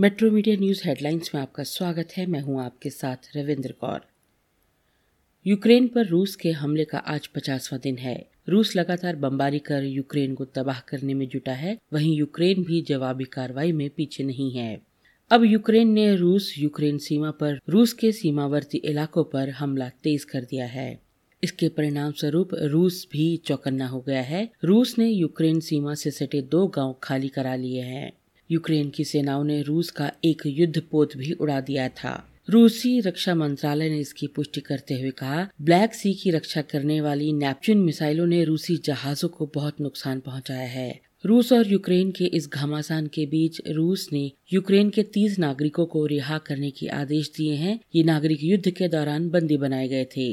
Metro media news headlines में आपका स्वागत है। मैं हूँ आपके साथ रविंद्र कौर। यूक्रेन पर रूस के हमले का आज पचासवा दिन है। रूस लगातार बमबारी कर यूक्रेन को तबाह करने में जुटा है। वहीं यूक्रेन भी जवाबी कार्रवाई में पीछे नहीं है। अब यूक्रेन ने रूस यूक्रेन सीमा पर रूस के सीमावर्ती इलाकों पर हमला तेज कर दिया है। इसके परिणाम स्वरूप रूस भी चौकन्ना हो गया है। रूस ने यूक्रेन सीमा से सटे दो गाँव खाली करा लिए हैं। यूक्रेन की सेनाओं ने रूस का एक युद्ध पोत भी उड़ा दिया था। रूसी रक्षा मंत्रालय ने इसकी पुष्टि करते हुए कहा, ब्लैक सी की रक्षा करने वाली नेपच्यून मिसाइलों ने रूसी जहाजों को बहुत नुकसान पहुँचाया है। रूस और यूक्रेन के इस घमासान के बीच रूस ने यूक्रेन के तीस नागरिकों को रिहा करने के आदेश दिए हैं। ये नागरिक युद्ध के दौरान बंदी बनाए गए थे।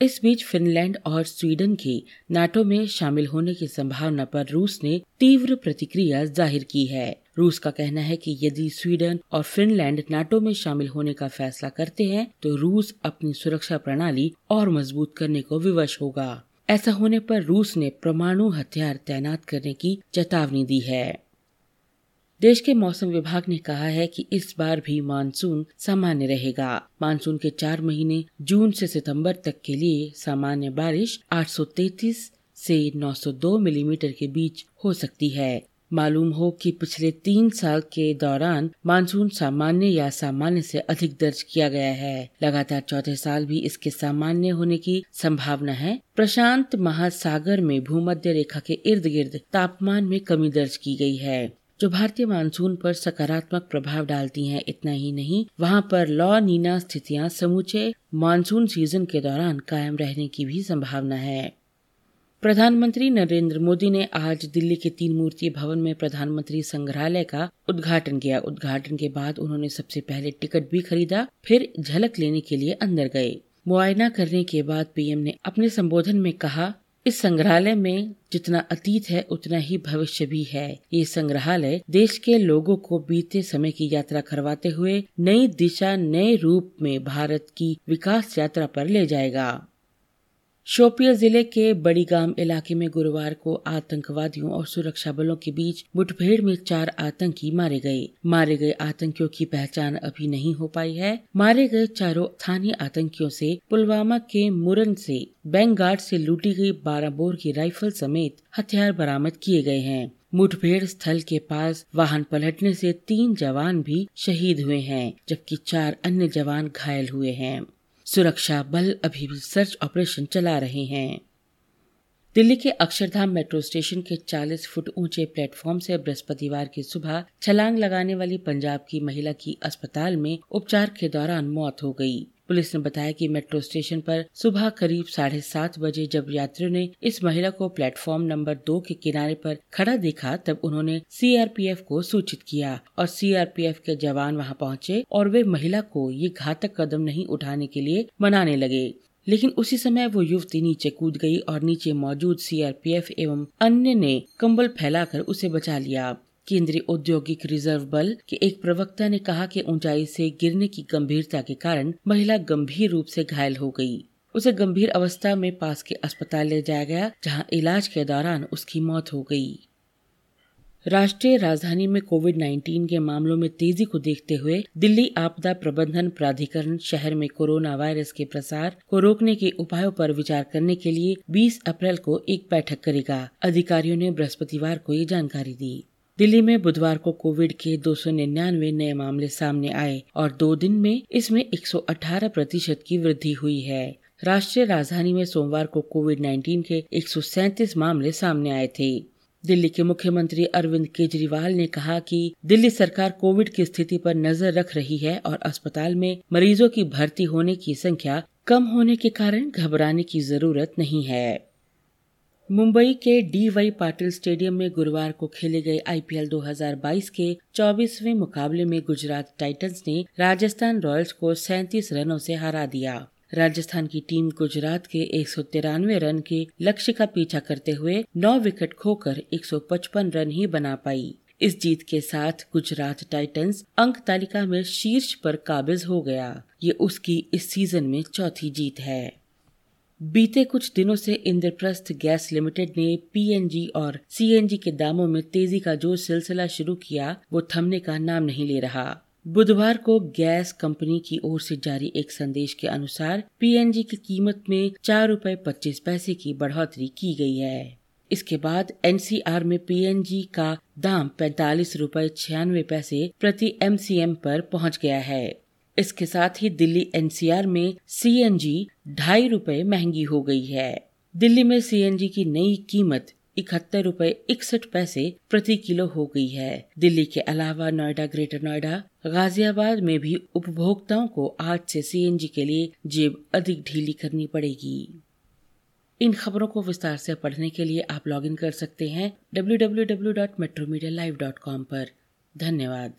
इस बीच फिनलैंड और स्वीडन के नाटो में शामिल होने की संभावना पर रूस ने तीव्र प्रतिक्रिया ज़ाहिर की है। रूस का कहना है कि यदि स्वीडन और फिनलैंड नाटो में शामिल होने का फैसला करते हैं तो रूस अपनी सुरक्षा प्रणाली और मज़बूत करने को विवश होगा। ऐसा होने पर रूस ने परमाणु हथियार तैनात करने की चेतावनी दी है। देश के मौसम विभाग ने कहा है कि इस बार भी मानसून सामान्य रहेगा। मानसून के चार महीने, जून से सितंबर तक के लिए सामान्य बारिश 833 से 902 मिलीमीटर के बीच हो सकती है। मालूम हो कि पिछले तीन साल के दौरान मानसून सामान्य या सामान्य से अधिक दर्ज किया गया है। लगातार चौथे साल भी इसके सामान्य होने की संभावना है। प्रशांत महासागर में भूमध्य रेखा के इर्द गिर्द तापमान में कमी दर्ज की गई है। जो भारतीय मानसून पर सकारात्मक प्रभाव डालती हैं, इतना ही नहीं, वहाँ पर लॉ नीना स्थितियाँ समूचे मानसून सीज़न के दौरान कायम रहने की भी संभावना है। प्रधानमंत्री नरेंद्र मोदी ने आज दिल्ली के तीन मूर्ति भवन में प्रधानमंत्री संग्रहालय का उद्घाटन किया। उद्घाटन के बाद उन्होंने सबसे पहले टिकट भी खरीदा, फिर झलक लेने के लिए अंदर गए। मुआयना करने के बाद पीएम ने अपने संबोधन में कहा, इस संग्रहालय में जितना अतीत है, उतना ही भविष्य भी है। ये संग्रहालय देश के लोगों को बीते समय की यात्रा करवाते हुए नई दिशा, नए रूप में भारत की विकास यात्रा पर ले जाएगा। शोपिया ज़िले के बड़ी गाँव इलाके में गुरुवार को आतंकवादियों और सुरक्षा बलों के बीच मुठभेड़ में चार आतंकी मारे गए। मारे गए आतंकियों की पहचान अभी नहीं हो पाई है। मारे गए चारों स्थानीय आतंकियों से पुलवामा के मुरन से बैंगार्ड से लूटी गई बारह बोर की राइफल समेत हथियार बरामद किए गए हैं। मुठभेड़ स्थल के पास वाहन पलटने से तीन जवान भी शहीद हुए हैं, जबकि चार अन्य जवान घायल हुए हैं। सुरक्षा बल अभी भी सर्च ऑपरेशन चला रहे हैं दिल्ली के अक्षरधाम मेट्रो स्टेशन के 40 फुट ऊँचे प्लेटफॉर्म से बृहस्पतिवार की सुबह छलांग लगाने वाली पंजाब की महिला की अस्पताल में उपचार के दौरान मौत हो गई। पुलिस ने बताया कि मेट्रो स्टेशन पर सुबह करीब साढ़े सात बजे जब यात्रियों ने इस महिला को प्लेटफॉर्म नंबर दो के किनारे पर खड़ा देखा, तब उन्होंने सीआरपीएफ को सूचित किया और सीआरपीएफ के जवान वहाँ पहुँचे और वे महिला को ये घातक कदम नहीं उठाने के लिए मनाने लगे। लेकिन उसी समय वो युवती नीचे कूद गई और नीचे मौजूद सीआरपीएफ एवं अन्य ने कंबल फैलाकर उसे बचा लिया। केंद्रीय औद्योगिक रिज़र्व बल के एक प्रवक्ता ने कहा कि ऊंचाई से गिरने की गंभीरता के कारण महिला गंभीर रूप से घायल हो गई। उसे गंभीर अवस्था में पास के अस्पताल ले जाया गया, जहाँ इलाज के दौरान उसकी मौत हो गई। राष्ट्रीय राजधानी में कोविड 19 के मामलों में तेज़ी को देखते हुए दिल्ली आपदा प्रबंधन प्राधिकरण शहर में कोरोना वायरस के प्रसार को रोकने के उपायों पर विचार करने के लिए 20 अप्रैल को एक बैठक करेगा। अधिकारियों ने बृहस्पतिवार को ये जानकारी दी। दिल्ली में बुधवार को कोविड के दो सौ निन्यानवे नए मामले सामने आए और दो दिन में इसमें 118 प्रतिशत की वृद्धि हुई है। राष्ट्रीय राजधानी में सोमवार को कोविड 19 के एक मामले सामने आए थे। दिल्ली के मुख्यमंत्री अरविंद केजरीवाल ने कहा कि दिल्ली सरकार कोविड की स्थिति पर नज़र रख रही है और अस्पताल में मरीजों की भर्ती होने की संख्या कम होने के कारण घबराने की ज़रूरत नहीं है। मुंबई के डी वाई पाटिल स्टेडियम में गुरुवार को खेले गए आईपीएल 2022 के 24वें मुकाबले में गुजरात टाइटंस ने राजस्थान रॉयल्स को सैंतीस रनों से हरा दिया। राजस्थान की टीम गुजरात के एक सौ तिरानवे रन के लक्ष्य का पीछा करते हुए नौ विकेट खोकर 155 रन ही बना पाई। इस जीत के साथ गुजरात टाइटंस अंक तालिका में शीर्ष पर काबिज हो गया। ये उसकी इस सीज़न में चौथी जीत है। बीते कुछ दिनों से इंद्रप्रस्थ गैस लिमिटेड ने पीएनजी और सीएनजी के दामों में तेज़ी का जो सिलसिला शुरू किया, वो थमने का नाम नहीं ले रहा। बुधवार को गैस कंपनी की ओर से जारी एक संदेश के अनुसार पीएनजी की कीमत में चार रूपए पच्चीस पैसे की बढ़ोतरी की गई है। इसके बाद एनसीआर में पीएनजी का दाम पैतालीस रूपए छियानवे पैसे प्रति एमसीएम पर पहुँच गया है। इसके साथ ही दिल्ली एनसीआर में सीएनजी ढाई रूपए महँगी हो गई है। दिल्ली में सीएनजी की नई कीमत इकहत्तर रूपए इकसठ पैसे प्रति किलो हो गई है। दिल्ली के अलावा नोएडा, ग्रेटर नोएडा, गाजियाबाद में भी उपभोक्ताओं को आज से सीएनजी के लिए जेब अधिक ढीली करनी पड़ेगी। इन खबरों को विस्तार से पढ़ने के लिए आप लॉगिन कर सकते हैं www.metromedia.live.com पर। धन्यवाद।